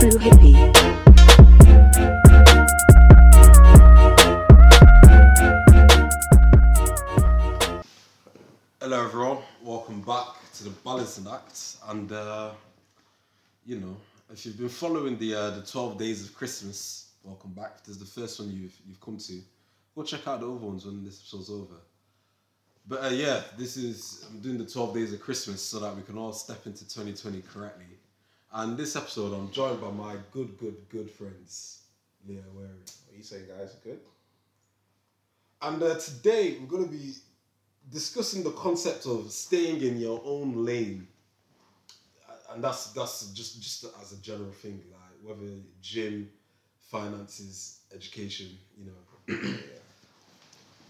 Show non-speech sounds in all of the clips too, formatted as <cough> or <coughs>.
true hippie. Hello everyone, welcome back to the Balancing Act. And uh, you know, if you've been following the uh, the twelve days of Christmas, welcome back. This is the first one you've you've come to. Go check out the other ones when this episode's over. But uh, yeah, this is I'm doing the twelve days of Christmas so that we can all step into 2020 correctly. And this episode, I'm joined by my good, good, good friends, Leah Wary. What are you saying, guys? Good. And uh, today we're going to be discussing the concept of staying in your own lane, and that's that's just just as a general thing, like whether gym, finances, education, you know. <clears throat>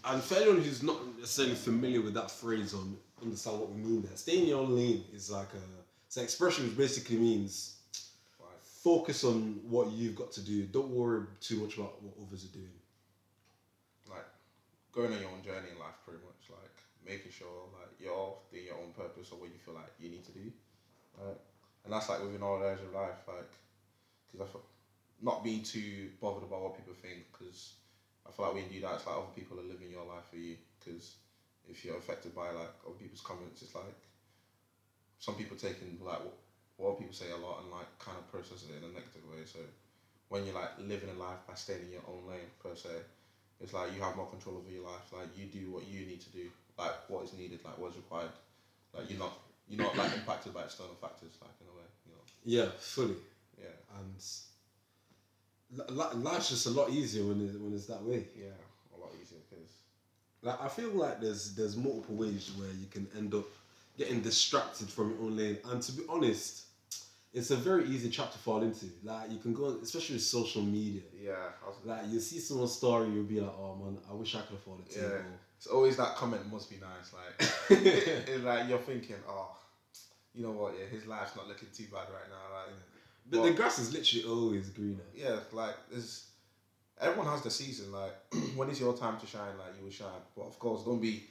And for anyone who's not necessarily familiar with that phrase or understand what we mean there, staying in your own lane is like a an expression which basically means focus on what you've got to do. Don't worry too much about what others are doing. Like going on your own journey in life, pretty much. Like making sure like you're doing your own purpose or what you feel like you need to do. Right. And that's like within all areas of life, like because I feel not being too bothered about what people think, because I feel like when you do that, it's like other people are living your life for you. Because if you're affected by like other people's comments, it's like some people taking like what, people say a lot and like kind of process it in a negative way. So when you're like living a life by staying in your own lane per se, it's like you have more control over your life. Like you do what you need to do, like what is needed, like what is required. Like you're not you're not like impacted by external factors, like in a way, you know. Yeah, fully. Yeah, and li- li- life's just a lot easier when it, when it's that way. yeah, a lot easier because Like I feel like there's there's multiple ways where you can end up getting distracted from your own lane, and to be honest, it's a very easy trap to fall into. Like you can go, on, especially with social media. yeah, Like you see someone's story, you'll be like, "Oh man, I wish I could afford a yeah. table." It's always that comment must be nice. Like <laughs> it's like you're thinking, oh, you know what? Yeah, his life's not looking too bad right now. Like The, the grass is literally always greener. yeah, like there's everyone has the season. Like <clears throat> when is your time to shine? Like you will shine, but of course, don't be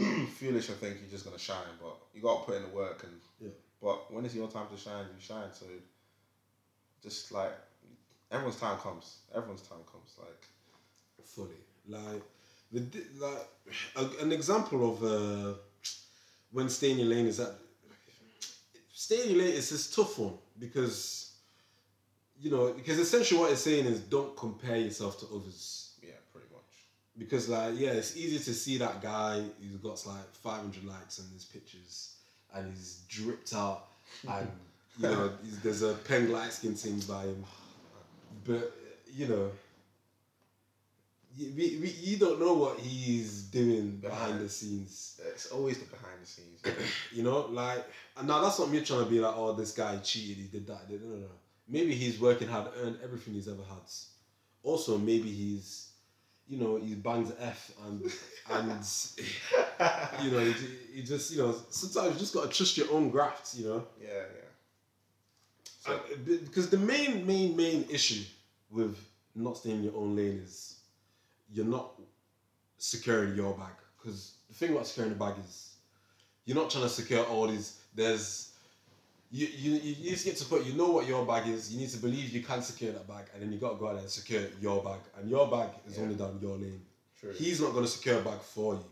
<clears throat> foolish and think you're just gonna shine. But you got to put in the work, and Yeah. but it's your time to shine? You shine. So just like everyone's time comes. Everyone's time comes. Like fully. Like the like a, an example of uh, when staying in your lane is that staying in your lane is this tough one because you know because essentially what it's saying is don't compare yourself to others yeah, pretty much. Because like yeah it's easy to see that guy who's got like 500 likes on his pictures and he's dripped out and you know <laughs> he's, there's a peng light skin thing by him but you know we, we, you don't know what he's doing behind Behind. the scenes It's always the behind the scenes. <coughs> you know like and now that's not me trying to be like oh this guy cheated he did that he did. no no no maybe he's working hard earned everything he's ever had also maybe he's you know he bangs F and and you know he, just you know sometimes you just got to trust your own graft you know yeah, yeah. So Uh, because the main, main, main issue with not staying in your own lane is you're not securing your bag. Because the thing about securing the bag is you're not trying to secure all these. There's you, you, you just get to put you know what your bag is. You need to believe you can secure that bag, and then you got to go out there and secure your bag. And your bag is Yeah. only down your lane. true. He's not going to secure a bag for you,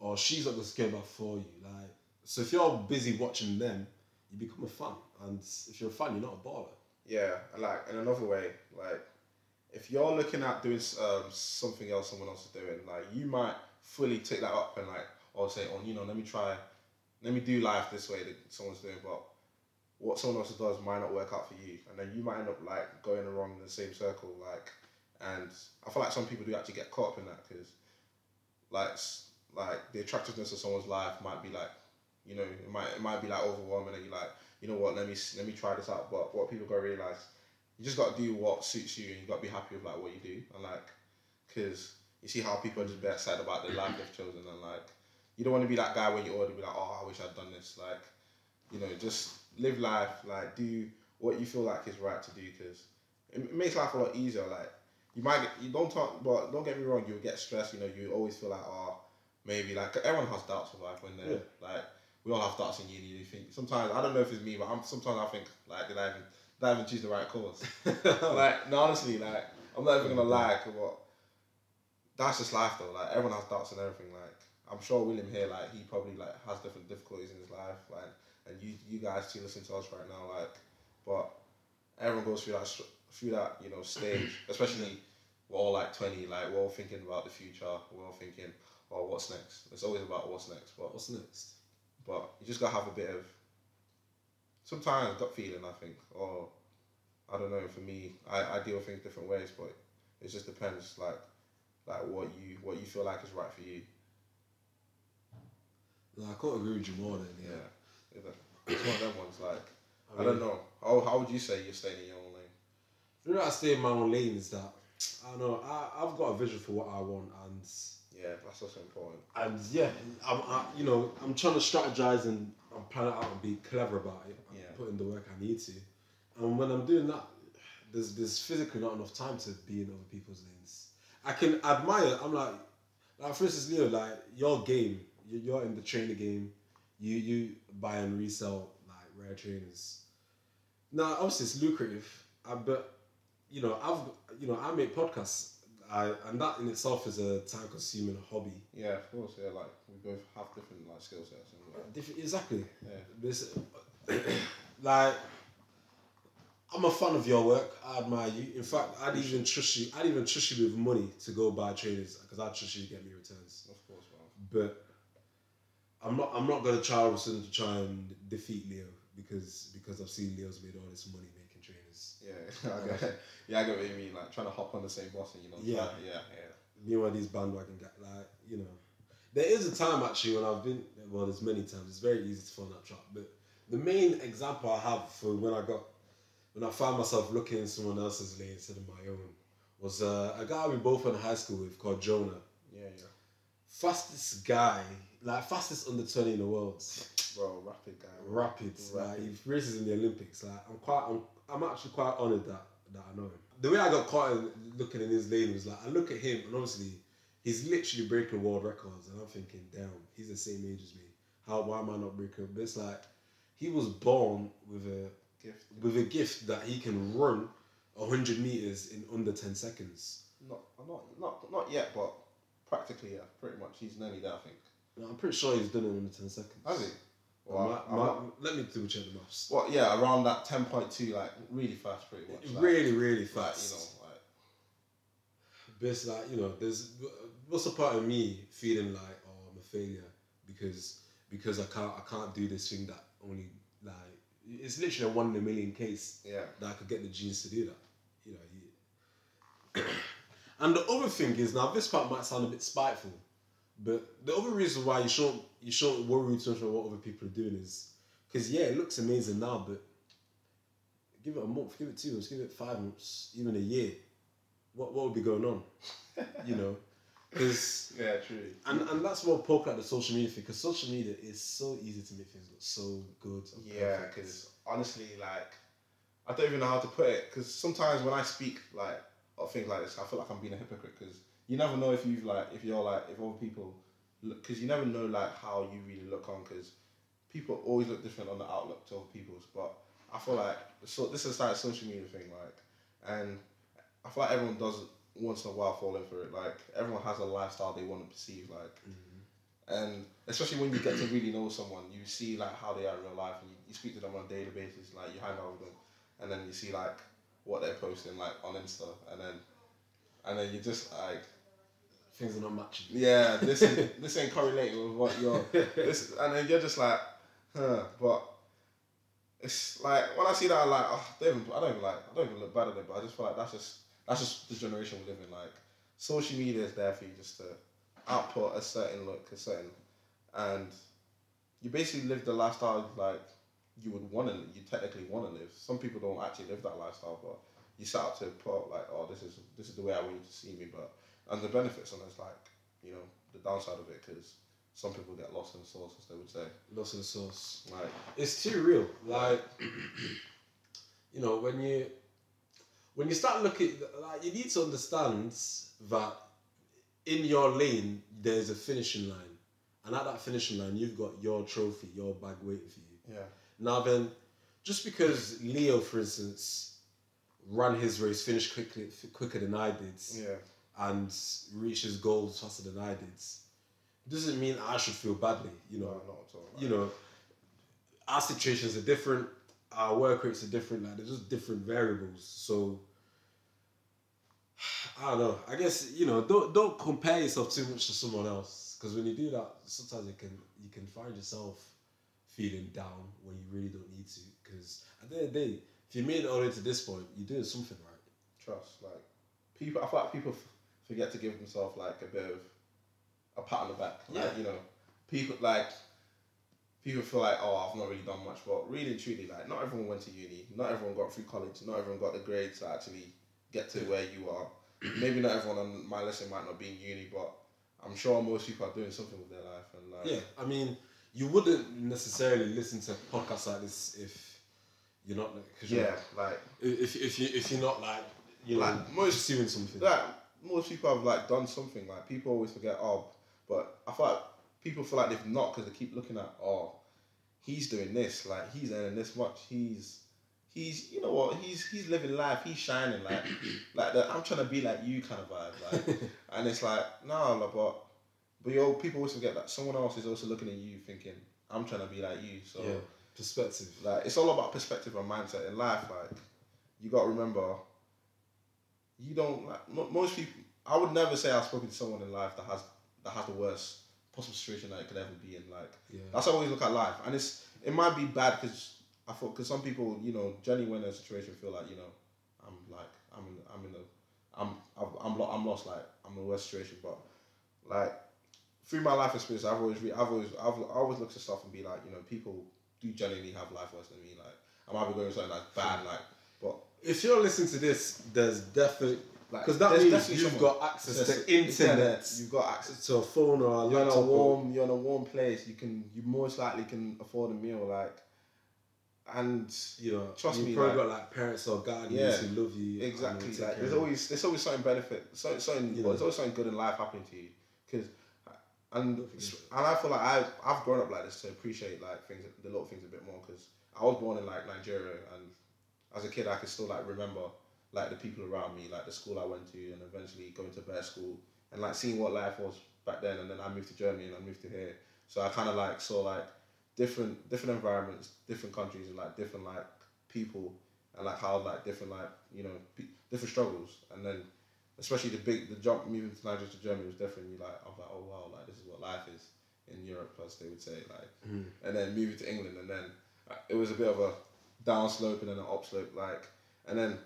or she's not going to secure a bag for you. Like so, if you're busy watching them, you become a fan, and if you're a fan, you're not a baller. Yeah, and like in another way, like if you're looking at doing um, something else someone else is doing, like you might fully take that up and like or say, oh, you know, let me try, let me do life this way that someone's doing, but what someone else does might not work out for you, and then you might end up like going around in the same circle, like, and I feel like some people do actually get caught up in that because, like, like the attractiveness of someone's life might be like, you know, it might it might be like overwhelming, and you're like, you know what, let me let me try this out, but what people gotta realize you just got to do what suits you and you got to be happy with like what you do. And like because you see how people are just very excited about the life they've chosen and like you don't want to be that guy when you already be like oh I wish I'd done this. Like you know just live life like do what you feel like is right to do because it makes life a lot easier like you might get, you don't talk but don't get me wrong you'll get stressed you know you always feel like oh maybe like everyone has doubts of life when they're Yeah. like we all have doubts in uni you think sometimes I don't know if it's me but I'm sometimes I think like did I even not even choose the right course. <laughs> like, no, honestly, like, I'm not even gonna lie, but that's just life though. Like, everyone has doubts and everything. Like, I'm sure William here, like, he probably like has different difficulties in his life, like, and you, you guys too listen to us right now, like, but everyone goes through that, through that, you know, stage, <clears throat> especially we're all like 20, like, we're all thinking about the future, we're all thinking, oh, what's next? It's always about what's next, but What's next? but you just gotta have a bit of sometimes gut feeling I think or I don't know for me I, I deal with things different ways but it just depends like like what you what you feel like is right for you No, I can't agree with you more than yeah, yeah. One of them ones like I, I, don't know how, how would you say you're staying in your own lane The reason I stay in my own lane is that I don't know I, I've got a vision for what I want and yeah that's also important and yeah, I'm I, you know I'm trying to strategize and I'm planning out and be clever about it. and Yeah. putting the work I need to, and when I'm doing that, there's there's physically not enough time to be in other people's lanes. I can admire. I'm like, like for instance, Leo, like your game, you're in the trainer game. You you buy and resell like trainers. Now, obviously, it's lucrative, uh, but you know, I've you know, I make podcasts, I, and that in itself is a time-consuming hobby. yeah of course yeah like we both have different like skill sets and exactly. yeah This, <clears throat> like, I'm a fan of your work. I admire you. In fact, I'd even trust you. I'd even trust you with money to go buy trainers because I trust you to get me returns. of course man But I'm not. I'm not gonna try all of a sudden to try and defeat Leo because because I've seen Leo's made all this money making trainers. yeah <laughs> I get, yeah I get what you mean like trying to hop on the same bus and you know Yeah. yeah yeah Meanwhile, these bandwagon guys, like you know, there is a time actually when I've been. Well, there's many times. It's very easy to fall in that trap. But the main example I have for when I got when I found myself looking in someone else's lane instead of my own was uh, a guy we both went to high school with called Jonah. yeah yeah Fastest guy, like fastest under twenty in the world. Bro rapid guy Rapid, like he races in the Olympics. Like I'm quite, I'm, I'm actually quite honoured that that I know him. The way I got caught in, looking in his lane was like I look at him and obviously he's literally breaking world records and I'm thinking, damn, he's the same age as me. How why am I not breaking? But it's like he was born with a gift with a gift that he can run hundred meters in under ten seconds. Not, not, not, not yet, but practically, yeah, pretty much. He's nearly there, I think. And I'm pretty sure he's done it in under ten seconds. Has he? Well, my- my- let me double check the maths. well, yeah, around that ten point two, like really fast, pretty much. Like, really, really like, fast. you know, like it's like, you know, there's what's the part of me feeling like, oh, I'm a failure because because I can't I can't do this thing that only like it's literally a one in a million case yeah, that I could get the genes to do that. You know. You, <coughs> and the other thing is now this part might sound a bit spiteful, but the other reason why you shouldn't you shouldn't worry too much about what other people are doing is because yeah, it looks amazing now, but give it a month, give it two months, give it five months, even a year. What what would be going on? <laughs> you know, because yeah, true. and and that's what poke at the social media thing because social media is so easy to make things look so good. Yeah, because honestly, like I don't even know how to put it. Because sometimes when I speak like of things like this, I feel like I'm being a hypocrite. Because you never know if you've like if you're like if other people. Because you never know like how you really look on. Because people always look different on the outlook to other people's. But I feel like so this is like a social media thing. Like, and I feel like everyone does once in a while fall in for it. Like everyone has a lifestyle they want to perceive. Like mm-hmm. and especially when you get to really know someone, you see like how they are in real life, and you, you speak to them on a daily basis. Like you hang out with them, and then you see like what they're posting like on Insta, and then and then you just like, things are not matching. yeah, this is, <laughs> this ain't correlating with what you're. This, and then you're just like, huh. But it's like when I see that, I'm like, oh, I don't even, I don't even like, I don't even look bad at it, but I just feel like that's just that's just the generation we live in. Like social media is there for you just to output a certain look, a certain, and you basically live the lifestyle like you would want to, you technically want to live. Some people don't actually live that lifestyle, but you set out to put up like, oh, this is this is the way I want you to see me. But and the benefits and it's like, you know, the downside of it because some people get lost in the sauce, as they would say. Lost in the sauce. Like, It's too real. Like, <clears throat> you know, when you when you start looking, like, you need to understand that in your lane there's a finishing line, and at that finishing line you've got your trophy, your bag waiting for you. yeah, Now then, just because Leo, for instance, ran his race, finished quickly, quicker than I did, Yeah. And reached his goals faster than I did, doesn't mean I should feel badly. You No, know, not at all. you know, our situations are different, our work rates are different. Like, there's just different variables. So. I don't know. I guess you know. Don't don't compare yourself too much to someone else because when you do that, sometimes you can you can find yourself feeling down when you really don't need to. Because at the end of the day, if you made it all the way to this point, you're doing something right. trust. Like people, I feel like people forget to give himself like a bit of a pat on the back. Like, Yeah. you know, people like people feel like, oh, I've not really done much, but really, and truly, like not everyone went to uni. Not everyone got through college. Not everyone got the grades to actually get to where you are. <clears throat> Maybe not everyone on my lesson might not be in uni, but I'm sure most people are doing something with their life and like Yeah, I mean, you wouldn't necessarily listen to podcasts like this if you're not because yeah, like if if you if you're not like you know Like, most- pursuing something. like most people have like done something. Like people always forget, oh, but I feel like people feel like they've not because they keep looking at, oh, he's doing this, like he's earning this much, he's he's you know what, he's he's living life, he's shining, like <coughs> like the, I'm trying to be like you kind of vibe, like, <laughs> and it's like no, like, but but yo, people always forget that someone else is also looking at you thinking, I'm trying to be like you, so. yeah, perspective. Like it's all about perspective and mindset in life. Like you got to remember, you don't like mo- most people. I would never say I've spoken to someone in life that has that has the worst possible situation that it could ever be in. Like Yeah, that's how I always look at life, and it's it might be bad because I thought because some people you know genuinely when in a situation feel like you know I'm like I'm in I'm in a I'm I've, I'm lo- I'm lost like I'm in a worse situation, but like through my life experience, I've always re- I've always I've I always looked at stuff and be like you know people do genuinely have life worse than me. Like I might be going through something that's bad, like but if you're listening to this, there's definitely like because that means you've someone- got access to internet, You've got access. to a phone or a You're in a warm. You're in a warm place. You can. You most likely can afford a meal. Like, and you know, Trust you've me, probably like- got like parents or guardians Yeah, who love you. Exactly. Like care there's always there's always something benefit, so, something You well, know. there's always something good in life happening to you. Because and and I feel like I I've grown up like this to appreciate like things the little things a bit more. Because I was born in like Nigeria, and as a kid I could still like remember like the people around me, like the school I went to, and eventually going to better school, and like seeing what life was back then. And then I moved to Germany, and I moved to here. So I kind of like saw like different different environments, different countries, and like different like people, and like how like different like you know pe- different struggles, and then especially the big the jump moving to Nigeria to Germany was definitely like I was like oh wow like this is what life is in Europe as they would say like, Mhm. and then moving to England, and then uh, it was a bit of a down slope and then an upslope, like, and then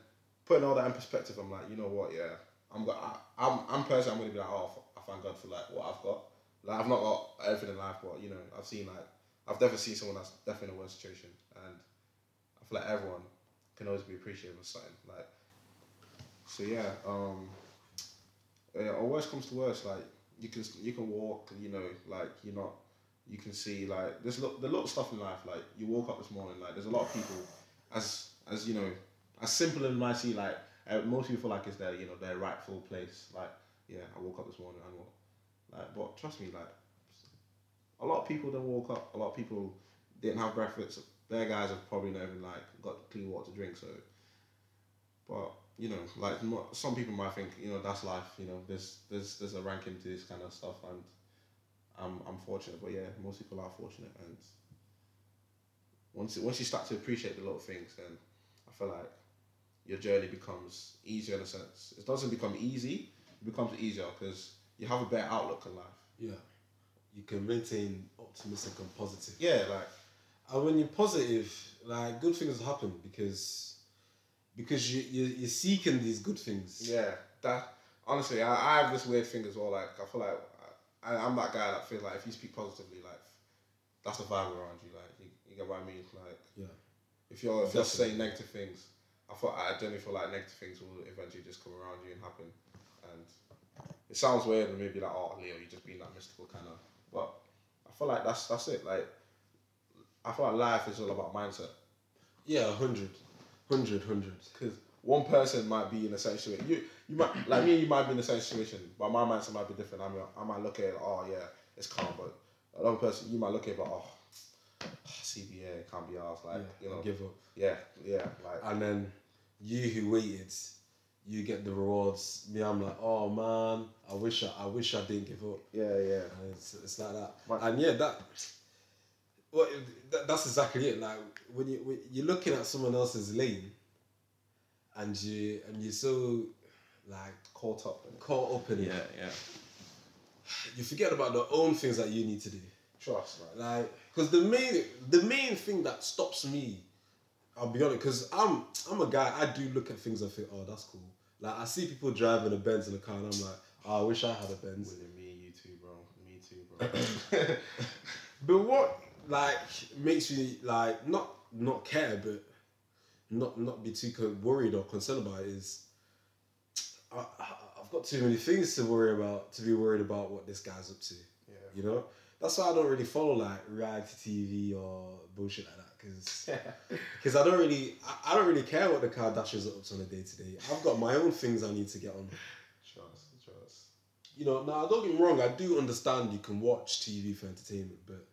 putting all that in perspective, I'm like you know what yeah I'm go- I, I'm I'm personally I'm gonna be like oh I thank God for like what I've got. Like I've not got everything in life, but you know I've seen like I've definitely seen someone that's definitely in a worse situation, and I feel like everyone can always be appreciative of something. Like, so yeah, um, yeah, or worst comes to worst, like you can you can walk, you know, like you're not, you can see like there's a lot, there's a lot of stuff in life. Like you woke up this morning, like there's a lot of people, as as you know, as simple as might see, like uh, most people feel like it's their you know their rightful place. Like yeah, I woke up this morning and what, like, but trust me, like a lot of people don't woke up. A lot of people didn't have breakfast. Their guys have probably not even like got clean water to drink. So, but you know, like some people might think, you know, that's life. You know, there's there's there's a ranking to this kind of stuff, and I'm I'm fortunate. But yeah, most people are fortunate, and once once you start to appreciate the little things, then I feel like your journey becomes easier in a sense. It doesn't become easy. It becomes easier because you have a better outlook in life. Yeah, you can maintain optimistic and positive. Yeah, like And when you're positive, like good things happen because because you you you're seeking these good things. Yeah, that honestly, I, I have this weird thing as well. Like I feel like I, I'm that guy that feels like if you speak positively, like that's the vibe around you. Like you, you get what I mean? Like Yeah. if you're if you're saying negative things, I thought I genuinely feel like negative things will eventually just come around you and happen. And it sounds weird and maybe like, oh Leo, you just being that mystical kind of. But I feel like that's that's it. Like I feel like life is all about mindset. Yeah, 100. 100, 100. Because one person might be in a situation. You, you might like me. You might be in the same situation, but my mindset might be different. I mean, I might look at it. Oh yeah, it's calm, but another person you might look at it, but oh, <sighs> CBA can't be ours. Like yeah, you know, give up. yeah, yeah, like And then you who waited, you get the rewards. Me, I'm like, oh man, I wish I, I wish I didn't give up. yeah, yeah. And it's, it's like that. And yeah, that, well, that, that's exactly it. Like when you when you're looking at someone else's lane, and you and you're so like Caught up. In it. caught up in it, yeah. yeah. you forget about the own things that you need to do. Trust, right? Like, because the main the main thing that stops me, I'll be honest, because I'm I'm a guy. I do look at things and think, oh, that's cool. Like I see people driving a Benz in a car, and I'm like, oh, I wish I had a Benz. William, me, you too, bro. Me too, bro. <coughs> But what like makes me like not not care, but not not be too worried or concerned about is I, I've got too many things to worry about to be worried about what this guy's up to. yeah. You know, that's why I don't really follow like reality TV or bullshit like that because because <laughs> I don't really I, I don't really care what the Kardashians are up to on a day to day. I've got my own things I need to get on. Trust, trust. You know, now don't get me wrong. I do understand you can watch TV for entertainment, but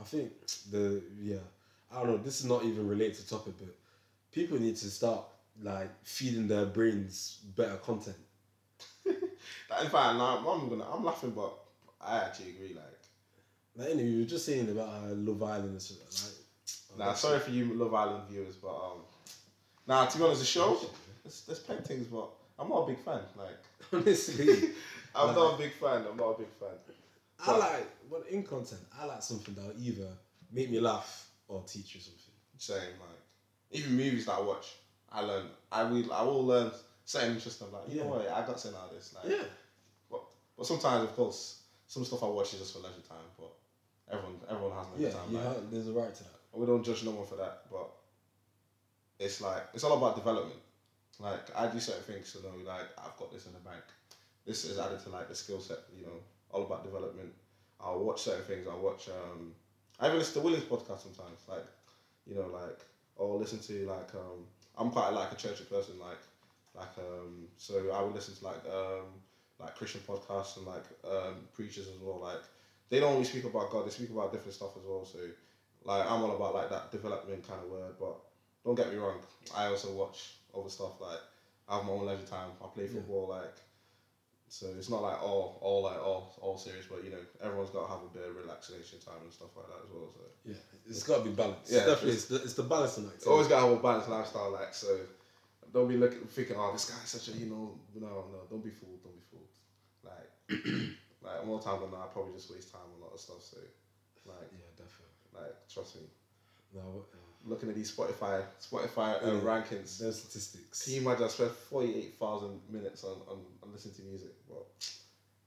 I think the yeah, I don't know. This is not even related to topic, but people need to start like feeding their brains better content. Like, in fact, now I'm gonna, I'm laughing, but I actually agree. Like, Like anyway, you were just saying about uh, Love Island and stuff. Like, nah, sorry for you Love Island viewers, but um, nah, to be honest, the show, there's, there's plenty things, but I'm not a big fan. Like, <laughs> honestly, <laughs> I'm Like- not a big fan. I'm not a big fan. I like well in content. I like something that will either make me laugh or teach you something. Same, like, even movies that I watch, I learn. I will, I will learn something interesting. Like, you know what? I got out of this. Like, Yeah, But, but sometimes, of course, some stuff I watch is just for leisure time. But everyone, everyone has leisure yeah, time. you like, there's a right to that. we don't judge no one for that. But it's like it's all about development. Like I do certain things to know, like I've got this in the bank. This is added to like the skill set. You know, all about development. I'll watch certain things. I'll watch. Um, I even listen to Williams podcast sometimes. Like, you know, like or listen to like um, I'm quite like a churchy person. Like, like um, so I would listen to like um, like Christian podcasts and like um, preachers as well. Like they don't only speak about God; they speak about different stuff as well. So like I'm all about like that development kind of word. But don't get me wrong, I also watch other stuff. Like I have my own leisure time. I play Yeah. football. Like so it's not like all all like all all serious. But you know everyone's got to have a bit of relaxation time and stuff like that as well. So Yeah, it's got to be balanced. Yeah, Yeah, definitely. It's the, it's the balancing act. always got to have a balanced lifestyle. Like so. Don't be looking thinking, oh, this guy's such a you know, no, no, don't be fooled, don't be fooled. Like, <clears throat> like more time than not, I probably just waste time on a lot of stuff. So, like, Yeah, definitely. like trust me, No, uh, looking at these Spotify Spotify uh, Yeah. rankings. those statistics. Can you imagine I spent forty eight thousand minutes on, on, on listening to music? Well,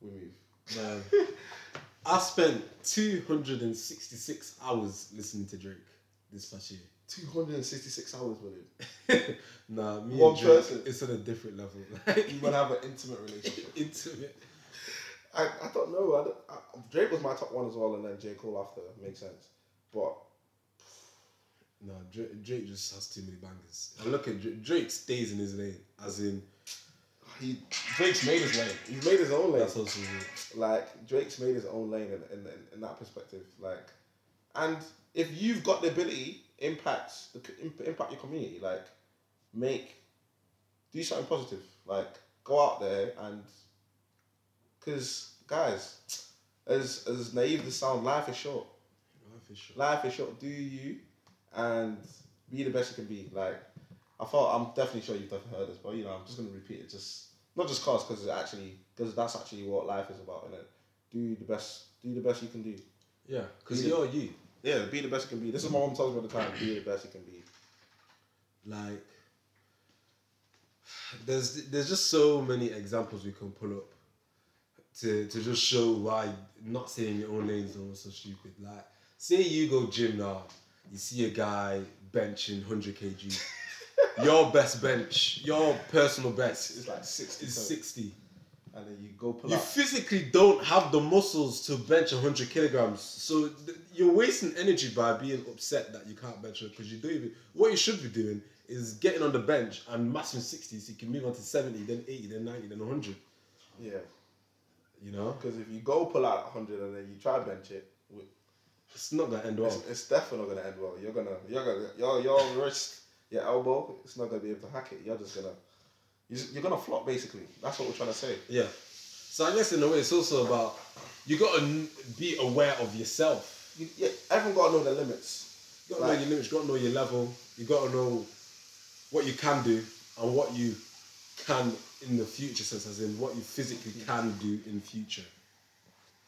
we move. Man, <laughs> I spent 266 hours listening to Drake this past year. Two hundred and sixty six hours with him. <laughs> nah, me One and Drake, person. it's on a different level. <laughs> You want to have an intimate relationship. <laughs> Intimate. I, I don't know. I, don't, I, Drake was my top one as well, and then J Cole after. Makes sense. But No, Drake, Drake just has too many bangers. And look at Drake, Drake stays in his lane, as in he Drake's made his lane. He's made his own lane. that's also weird. like Drake's made his own lane in, in, in, in that perspective. Like, and if you've got the ability, impact the impact your community. Like, make do something positive. Like, go out there and because guys, as as naive as sound, life is short. Life is short. Life is short. Do you and be the best you can be. Like, I thought I'm definitely sure you've definitely heard this, but you know, I'm just gonna repeat it. Just not just cause, because it's actually because that's actually what life is about, and do the best. Do the best you can do. Yeah, because you're you. Yeah, be the best you can be. This is what my mom tells me all the time. Be the best you can be. Like, there's there's just so many examples we can pull up to to just show why not staying in your own lane is almost so stupid. Like, say you go gym now, you see a guy benching 100 kg. <laughs> your best bench, your personal best is like sixty, is 60. And then you go pull out. You up. physically don't have the muscles to bench 100 kilograms. So th- you're wasting energy by being upset that you can't bench it because you don't even. What you should be doing is getting on the bench and massing 60 so you can move on to 70, then 80, then 90, then 100. Yeah, You know? because if you go pull out hundred and then you try bench it, It's not gonna end well. It's, it's definitely not gonna end well. You're gonna, you're gonna, your your wrist, your elbow, it's not gonna be able to hack it. You're just gonna, you're, gonna flop basically. That's what we're trying to say. Yeah. So I guess in a way, it's also about you gotta be aware of yourself. You, yeah, everyone gotta know their limits. You gotta Like- know your limits. You gotta know your level. You gotta know what you can do and what you can in the future sense, as in what you physically mm. can do in future.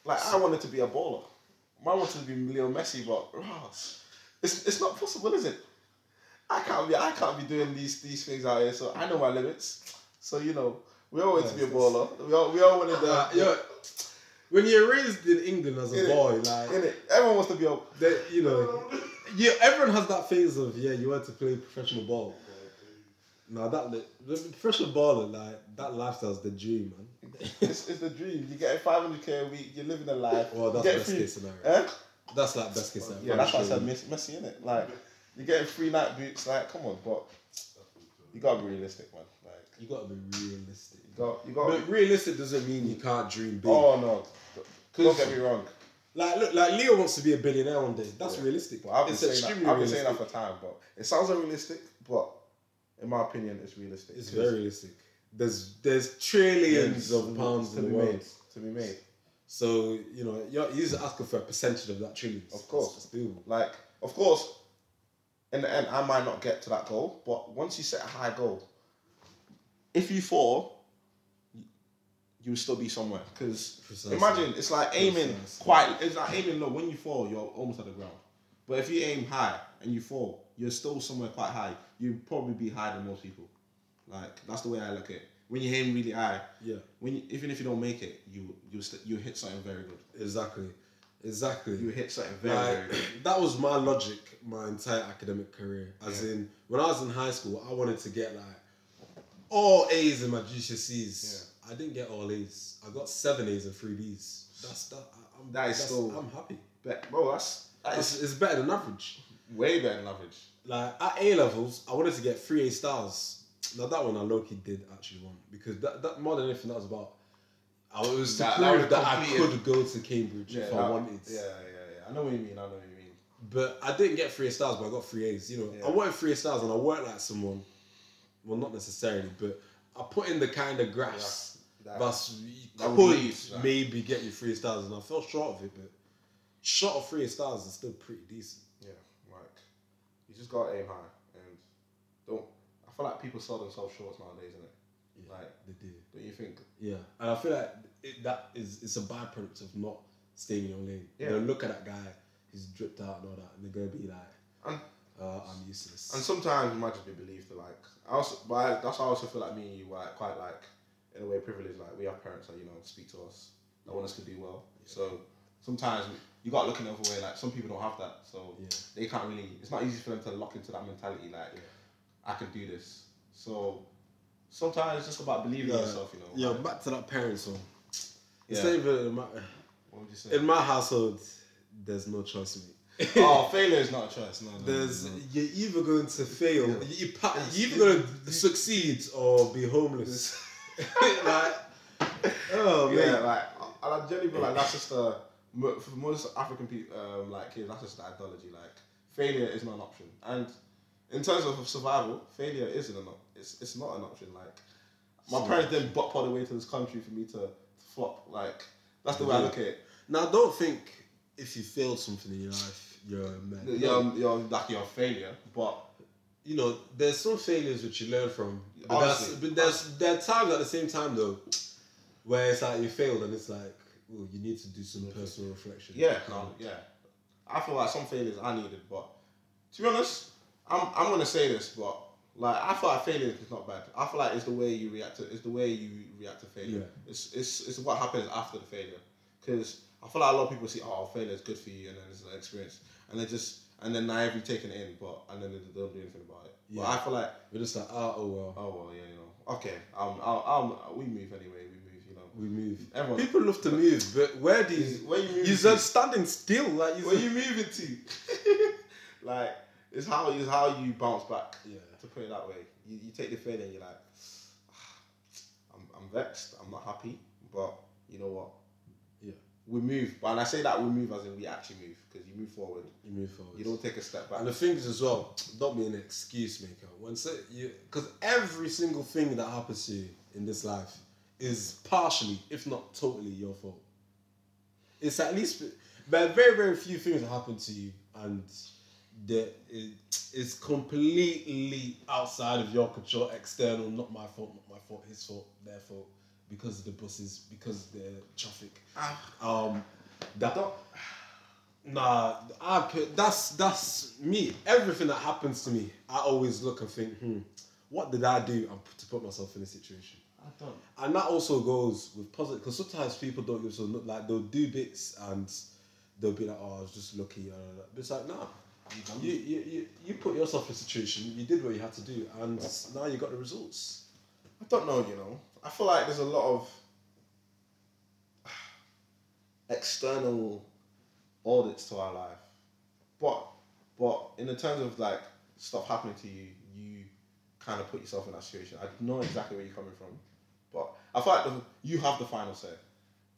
Like I wanted to be a baller. I wanted to be Leo Messi, but Ross, it's it's not possible, is it? I can't be I can't be doing these these things out here. So I know my limits. So you know, we all want to be a baller. We all we all wanted the, Uh, yo, when you're raised in England as a boy, like innit? Everyone wants to be a that, you know, yeah, everyone has that phase of yeah, you want to play professional ball. Now that the professional baller, like that lifestyle's the dream, man. it's, it's the dream. You get 500k a week. You're living a life. Well, that's best free, case scenario. Eh? That's like best case scenario. Yeah, that's why I said Messi, Messi in it. Like you're getting free Nike boots. Like come on, but you gotta be realistic, man. Like You gotta be realistic. you got you got. But realistic doesn't mean you can't dream big. oh no, don't get me wrong. Like look, like Leo wants to be a billionaire one day. That's Yeah. realistic. Well, I've been, it's saying that, I've been saying that for time, but it sounds unrealistic. But in my opinion, it's realistic. It's very realistic. There's there's trillions of pounds to in be the world. made. To be made. So you know, you're, you're asking for a percentage of that trillions. Of course. it's doable. Like, of course, in the end, I might not get to that goal, but once you set a high goal, if you fall, you- you will still be somewhere. Because imagine it's like aiming Precisely. quite. It's like aiming low. When you fall, you're almost at the ground. But if you aim high and you fall, you're still somewhere quite high. You'd probably be higher than most people. Like that's the way I look at it. When you aim really high, Yeah, when you, even if you don't make it, you you st- you hit something very good. exactly, exactly. You hit something very Like, very that was my logic my entire academic career. As Yeah. in, when I was in high school, I wanted to get like all A's in my GCSEs. I didn't get all A's. I got seven A's and three B's. That's that. I- I'm, That is still- I'm happy. But, bro, that's that It's, is it's better than average. way better than average. Like at A levels, I wanted to get three A stars. Now that one I low key did actually want because that, that more than anything that was about. I was to That- that prove that, I could go to Cambridge if I that- wanted. Yeah, yeah, yeah. I know what you mean. I know what you mean. But I didn't get three stars, but I got three A's. You know, Yeah. I wanted three stars, and I worked like someone. Well, not necessarily, but I put in the kind of graphs That- that's that could that. maybe get you three stars, and I fell short of it. But short of three stars is still pretty decent. Yeah, like you just gotta aim high and don't. I feel like people sell themselves short nowadays, isn't it? Yeah, Like, they do. don't you think? Yeah, and I feel like it, that is it's a byproduct of not staying in your lane. Yeah. They'll look at that guy, he's dripped out and all that, and they're gonna be like, And uh, "I'm useless." and sometimes it might just be belief that like I also, but I, that's why I also feel like me and you are quite like in a way privileged. Like we have parents that you know speak to us that want us to do well. So sometimes you gotta look in the other way. Like some people don't have that, so Yeah. they can't really. It's not easy for them to lock into that mentality. Like I can do this. So sometimes it's just about believing in Yeah. yourself. You know. Yeah, Like, back to that parent song. It's Yeah. not even in my, what would you say? in my household. There's no choice, mate. <laughs> oh, failure is not a choice. No, no. There's no. you're either going to fail, Yeah. you, pa- you're either going to succeed or be homeless. <laughs> <laughs> like, oh man, yeah, like I, I generally feel like that's just a for most African people, um, like kids, that's just the ideology. Like failure is not an option, and in terms of survival, failure isn't an op- it's it's not an option. Like my So- parents didn't butt all the way to this country for me to, to flop. Like that's the way I look at it. Now, don't think if you failed something in your life, you're a man. You're, you're like you're a failure, but you know, there's some failures which you learn from. But, that's, Honestly. but there's there are times at the same time though, where it's like you failed and it's like, oh, you need to do some personal reflection. Yeah, no, yeah. I feel like some failures I needed, but to be honest, I'm I'm gonna say this, but like I feel like failure is not bad. I feel like it's the way you react to it's the way you react to failure. Yeah. It's it's it's what happens after the failure. Because I feel like a lot of people see, oh, failure is good for you, and then it's an experience, and they just and then naively taking it in, but and then they don't do anything about it. But Yeah. I feel like, We're just like, ah, oh well, oh well, yeah, you know, okay, um, I'll, I'll, we move anyway, we move, you know. we move. Everyone, People love to move, but where do you? where you moving You're just standing still, like you. Where you moving to? <laughs> like it's how it's how you bounce back. Yeah. To put it that way, you, you take the failure and you're like, <sighs> I'm, I'm vexed. I'm not happy, but you know what? Yeah. we move. But and I say that we move as in we actually move because you move forward. You move forward. You don't take a step back. And the thing is as well, don't be an excuse maker. When say you, because every single thing that happens to you in this life is partially, if not totally, your fault. It's at least, but very very few things that happen to you, and that it, it's completely outside of your control, external, not my fault, not my fault, his fault, their fault, because of the buses, because of the traffic. Um, that Nah, I put, that's that's me. Everything that happens to me, I always look and think, hmm, what did I do to put myself in this situation? I don't. And that also goes with positive, because sometimes people don't give so look like they'll do bits and they'll be like, oh, I was just lucky. But it's like, nah, you, you, you, you put yourself in a situation, you did what you had to do, and now you got the results. I don't know, you know. I feel like there's a lot of <sighs> external audits to our life. But but in the terms of like stuff happening to you, you kind of put yourself in that situation. I know exactly where you're coming from. But I feel like the, you have the final say.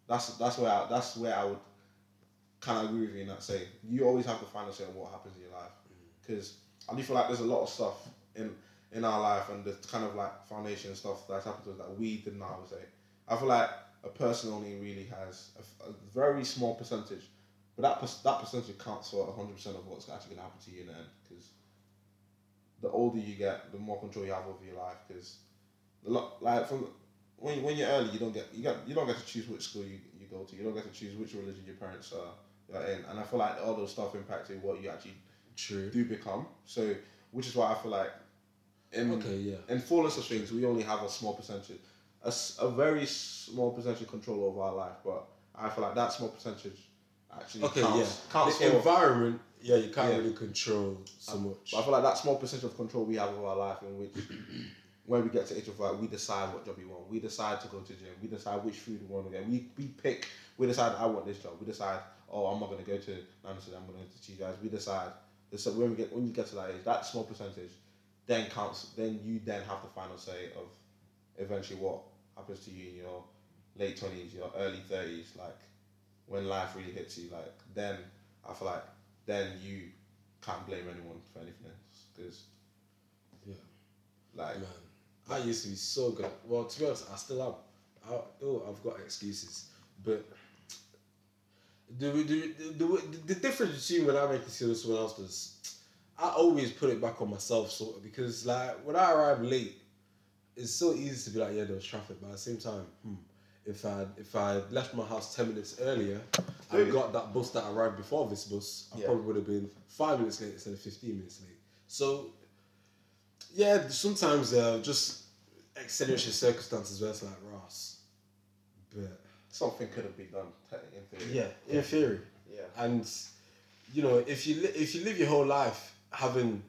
That's that's where I, that's where I would kind of agree with you in that say. You always have the final say on what happens in your life. Because I do feel like there's a lot of stuff in in our life and the kind of like foundation stuff that's happened to us that we did not have a say. I feel like a person only really has a, a very small percentage, but that per, that percentage counts for hundred percent of what's actually gonna happen to you in the end. Because the older you get, the more control you have over your life. Because like from when when you're early, you don't get you get you don't get to choose which school you, you go to. You don't get to choose which religion your parents are, in. And I feel like all those stuff impacting what you actually True. do become. So, which is why I feel like in Okay, yeah. in fullness of things, we only have a small percentage, a, a very small percentage control over our life. But I feel like that small percentage actually Okay, counts, yeah. counts the for. environment, yeah, you can't Yeah. really control so much. But I feel like that small percentage of control we have over our life, in which <clears throat> when we get to age of like, we decide what job we want. We decide to go to gym. We decide which food we want to get. We we pick. We decide I want this job. We decide oh I'm not gonna go to Nancy. I'm gonna go to Cheese Guys. We decide. So when we get when you get to that age, that small percentage then counts. Then you then have the final say of eventually what happens to you in your late twenties, your early thirties, like when life really hits you. Like then I feel like then you can't blame anyone for anything else because Yeah. like Man, I used to be so good. Well, to be honest, I still am. I, oh, I've got excuses, but the the, the, the, difference between when I make a decision and someone else does, I always put it back on myself, sort of, because like when I arrive late, it's so easy to be like, yeah, there was traffic, but at the same time, hmm, if I if I left my house ten minutes earlier, I Dude. got that bus that arrived before this bus, I Yeah. probably would have been five minutes late instead of fifteen minutes late. So yeah, sometimes uh, just extenuating circumstances where it's like Ross. But something could have been done in theory. yeah, in theory. Yeah. And you know, if you li- if you live your whole life having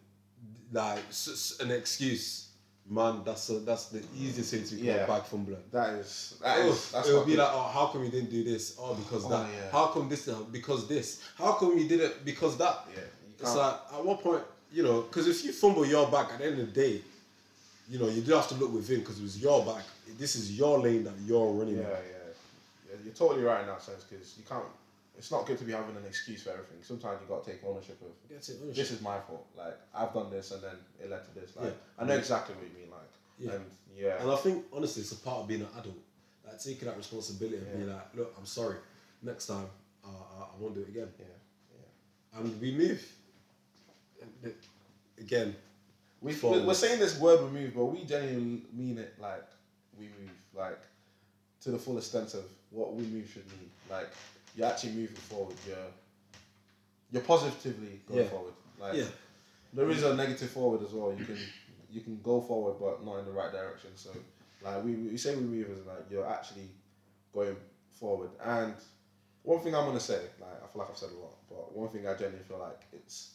like s- an excuse, man, that's a, that's the easiest way to become Yeah. a bag fumbler. That is that Oh, is that's it'll not be like, oh, how come you didn't do this? Oh, because Oh, that. yeah. How come this? now? Because this. How come you did it? Because that. yeah. It's like at what point, you know, because if you fumble your back at the end of the day, you know, you do have to look within because it was your back. This is your lane that you're running. yeah, yeah. You're totally right in that sense because you can't. It's not good to be having an excuse for everything. Sometimes you got to take ownership of ownership. this is my fault. Like I've done this and then it led to this. Like Yeah. I know exactly what you mean. Like Yeah. and yeah, And I think honestly, it's a part of being an adult, like taking that responsibility and being like, look, I'm sorry. Next time, uh, I, I won't do it again. yeah, yeah. And we move. Again, We, Forward. we're saying this word we move, but we genuinely mean it like we move, like to the full extent of what we move should mean. Like you're actually moving forward. You're you're positively going Yeah. forward. Like yeah, there is a negative forward as well. You can you can go forward, but not in the right direction. So like we we say we move as like you're actually going forward. And one thing I'm gonna say, like I feel like I've said a lot, but one thing I genuinely feel like it's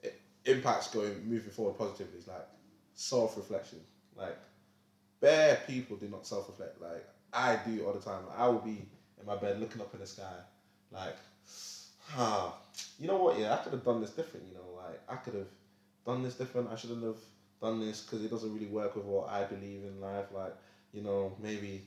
it impacts going moving forward positively is like self reflection. Like bare people do not self reflect. Like I do all the time. I will be in my bed looking up in the sky, like, ah, you know what? Yeah, I could have done this different. You know, like I could have done this different. I shouldn't have done this because it doesn't really work with what I believe in life. Like, you know, maybe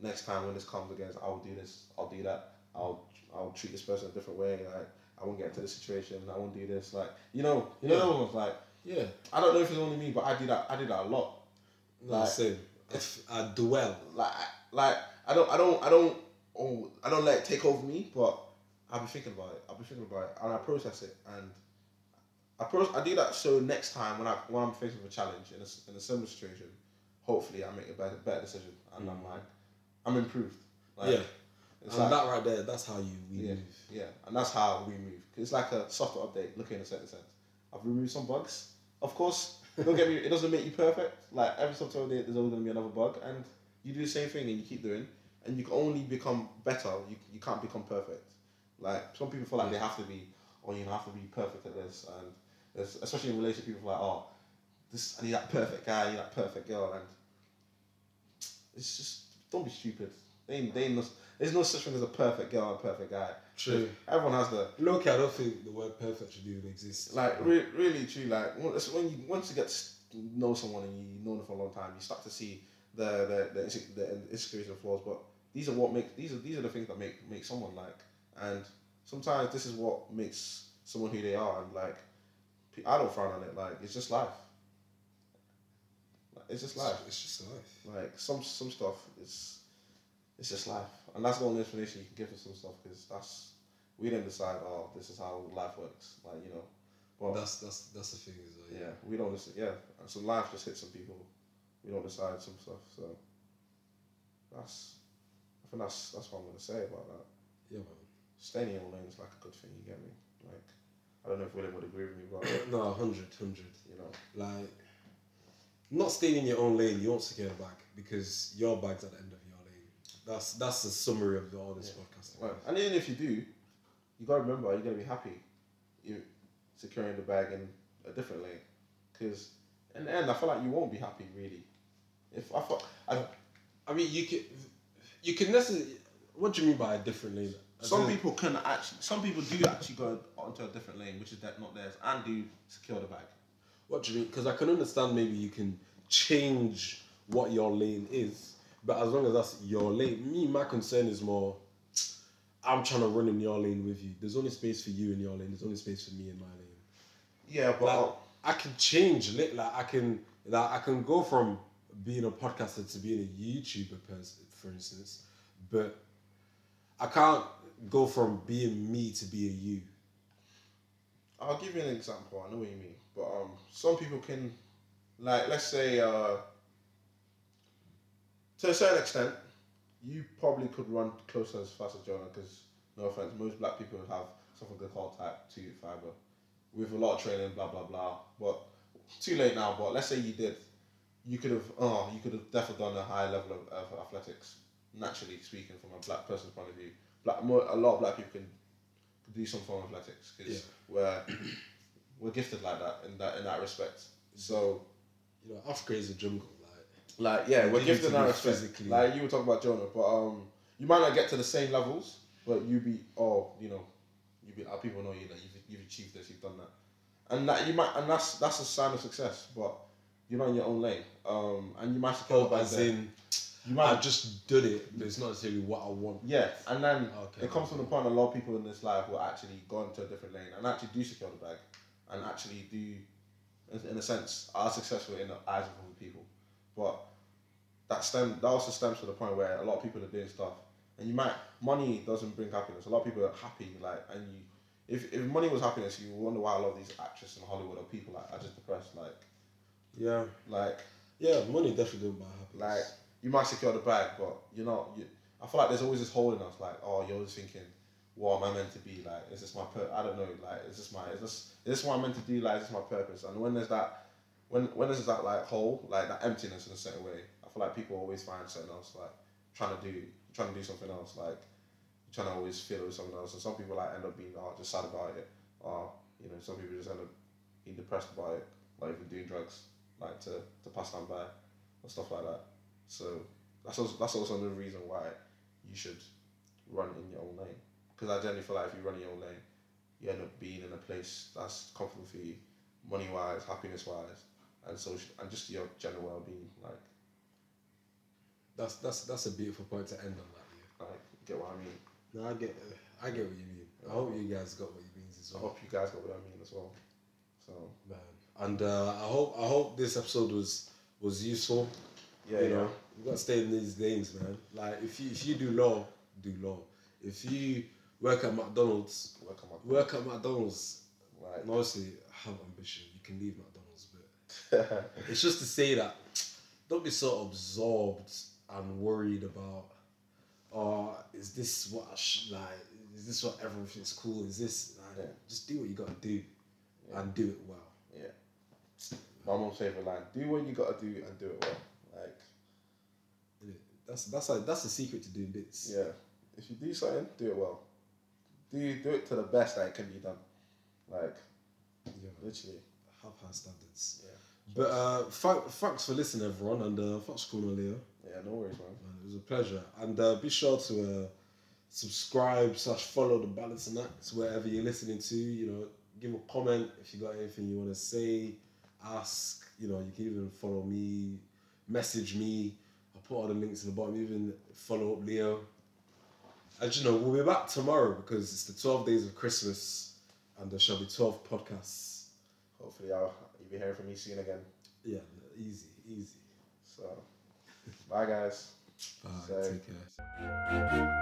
next time when this comes against, I'll do this. I'll do that. I'll I'll treat this person a different way. Like I won't get into this situation. I won't do this. Like you know, you know, Yeah. ones, like Yeah. I don't know if it's only me, but I do that. I do that a lot. No, Like- same. If I dwell. Like like I don't I don't I don't oh I don't let it take over me, but I'll be thinking about it. I'll be thinking about it and I process it and. I, pro- I do that so next time when I when I'm faced with a challenge in a, in a similar situation, hopefully I make a better, better decision and I'm mm. like I'm improved. Like, yeah. it's And like, that right there, that's how you we yeah, move. yeah, and that's how we move. it's like a software update, looking in a certain sense. I've removed some bugs. Of course, don't get me. It doesn't make you perfect. Like every software update, there's always gonna be another bug, and you do the same thing and you keep doing, and you can only become better. You you can't become perfect. Like some people feel like they have to be, or you have to be perfect at this, and especially in relationship, people feel like, oh, this I need that perfect guy, I need that perfect girl, and it's just don't be stupid. They they no, there's no such thing as a perfect girl and a perfect guy. True. Everyone has the Look, I don't think the word perfect should even exist. like re- really true. Like once when you once you get to know someone and you know them for a long time, you start to see the the the, the insecurities and flaws. But these are what make these are these are the things that make make someone like. And sometimes this is what makes someone who they are. And like I don't frown on it. Like it's just life. It's just life. It's just life. Like some some stuff is it's just life, and that's the only explanation you can give for some stuff because that's we didn't decide. Oh, this is how life works. Like you know, well, That's that's that's the thing is like, yeah, we don't listen. Yeah, and so life just hits some people. We don't decide some stuff. So that's I think that's that's what I'm gonna say about that. yeah, man. Staying in your lane is like a good thing. You get me? Like I don't know if William would agree with me, but <coughs> No, hundred, hundred. you know, Like, not staying in your own lane, you won't secure a bag because your bag's at the end of your lane. That's that's the summary of all this podcast. Right. And even if you do, you gotta remember you're gonna be happy you securing the bag in a different lane. Because in the end, I feel like you won't be happy really. If I thought, I, I mean, you can you can necessarily. What do you mean by a different lane? As some in- people can actually, some people do actually go onto a different lane, which is that not theirs, and do secure the bag. What do you mean? Because I can understand maybe you can change what your lane is, but as long as that's your lane, me, my concern is more. I'm trying to run in your lane with you. There's only space for you in your lane. There's only space for me in my lane. Yeah, but Like, I can change. li- Like I can, like I can go from being a podcaster to being a YouTuber, person, for instance, but I can't go from being me to being you. I'll give you an example. I know what you mean, but um, some people can, like, let's say, uh, to a certain extent, you probably could run closer as fast as Jonah. Because no offense, most black people have something they call type two fiber, with a lot of training, blah blah blah. But too late now. But let's say you did, you could have, oh, you could have definitely done a high level of, of athletics. Naturally speaking, from a black person's point of view, black more, a lot of black people can do some form of athletics because Yeah. we're we're gifted like that in that in that respect. So You know, Africa is a jungle. Like like yeah, we're gifted in that respect. physically- Like you were talking about Jonah, but um, you might not get to the same levels, but you be oh you know, you be our people know you that you've you've achieved this, you've done that, and that you might and that's that's a sign of success, but. You're not in your own lane, um, and you might secure the bag as there. in, You I might, just did it, but it's not necessarily what I want. yeah, and then Okay. it comes from the point a lot of people in this life will actually go into a different lane and actually do secure the bag, and actually do, in, in a sense, are successful in the eyes of other people. But that stem that also stems from the point where a lot of people are doing stuff, and you might money doesn't bring happiness. A lot of people are happy, like, and you, if if money was happiness, you wonder why a lot of these actresses in Hollywood or people like are just depressed, like, Yeah, like yeah, money definitely don't buy happiness. like you might secure the bag, but you're not. You, I feel like there's always this hole in us. Like, oh, you're always thinking, what am I meant to be? Like, is this my pur- I don't know. Like, is this my is this is this what I'm meant to do? Like, is this my purpose? And when there's that, when when there's that like hole, like that emptiness in a certain way, I feel like people always find something else, like trying to do trying to do something else, like trying to always fill it with something else. And some people like end up being oh, just sad about it, or you know, some people just end up being depressed about it, like even doing drugs, like to to pass time by and stuff like that. So that's also, that's also another reason why you should run in your own lane. Because I generally feel like if you run in your own lane, you end up being in a place that's comfortable for you, money wise, happiness wise, and social, and just your general well being. Like, that's that's that's a beautiful point to end on that. Yeah. like get what I mean? No, I get, I get what you mean. I hope you guys got what you mean as I hope you guys got what I mean as well. So man. And uh, I hope, I hope this episode was was useful. yeah, you yeah. know, you got to stay in these lanes, man. Like if you if you do law, do law. If you work at McDonald's, Work on my work at McDonald's. like. And obviously, have ambition. You can leave McDonald's, but <laughs> it's just to say that don't be so absorbed and worried about. Oh, is this what I should like? Is this what everyone thinks cool? Is this like? Yeah. Just do what you got to do, Yeah. and do it well. My mom's favorite line: "Do what you gotta do and do it well." Like. That's that's like that's the secret to doing bits. yeah, if you do something, do it well. Do do it to the best that it can be done. Like, Yeah. literally. Have high standards. Yeah. But uh, th- thanks for listening, everyone, and uh, thanks for calling Leo. Yeah, no worries, man. Man, it was a pleasure, and uh, be sure to uh, subscribe slash follow the Balance and Acts wherever you're listening to. You know, give a comment if you got anything you want to say, ask. You know, you can even follow me, message me. I'll put all the links in the bottom. Even follow up Leo. And you know, we'll be back tomorrow because it's the 12 days of Christmas, and there shall be 12 podcasts. Hopefully, I'll you'll be hearing from me soon again. Yeah, easy, easy. So, bye, guys. Bye. So- Take care.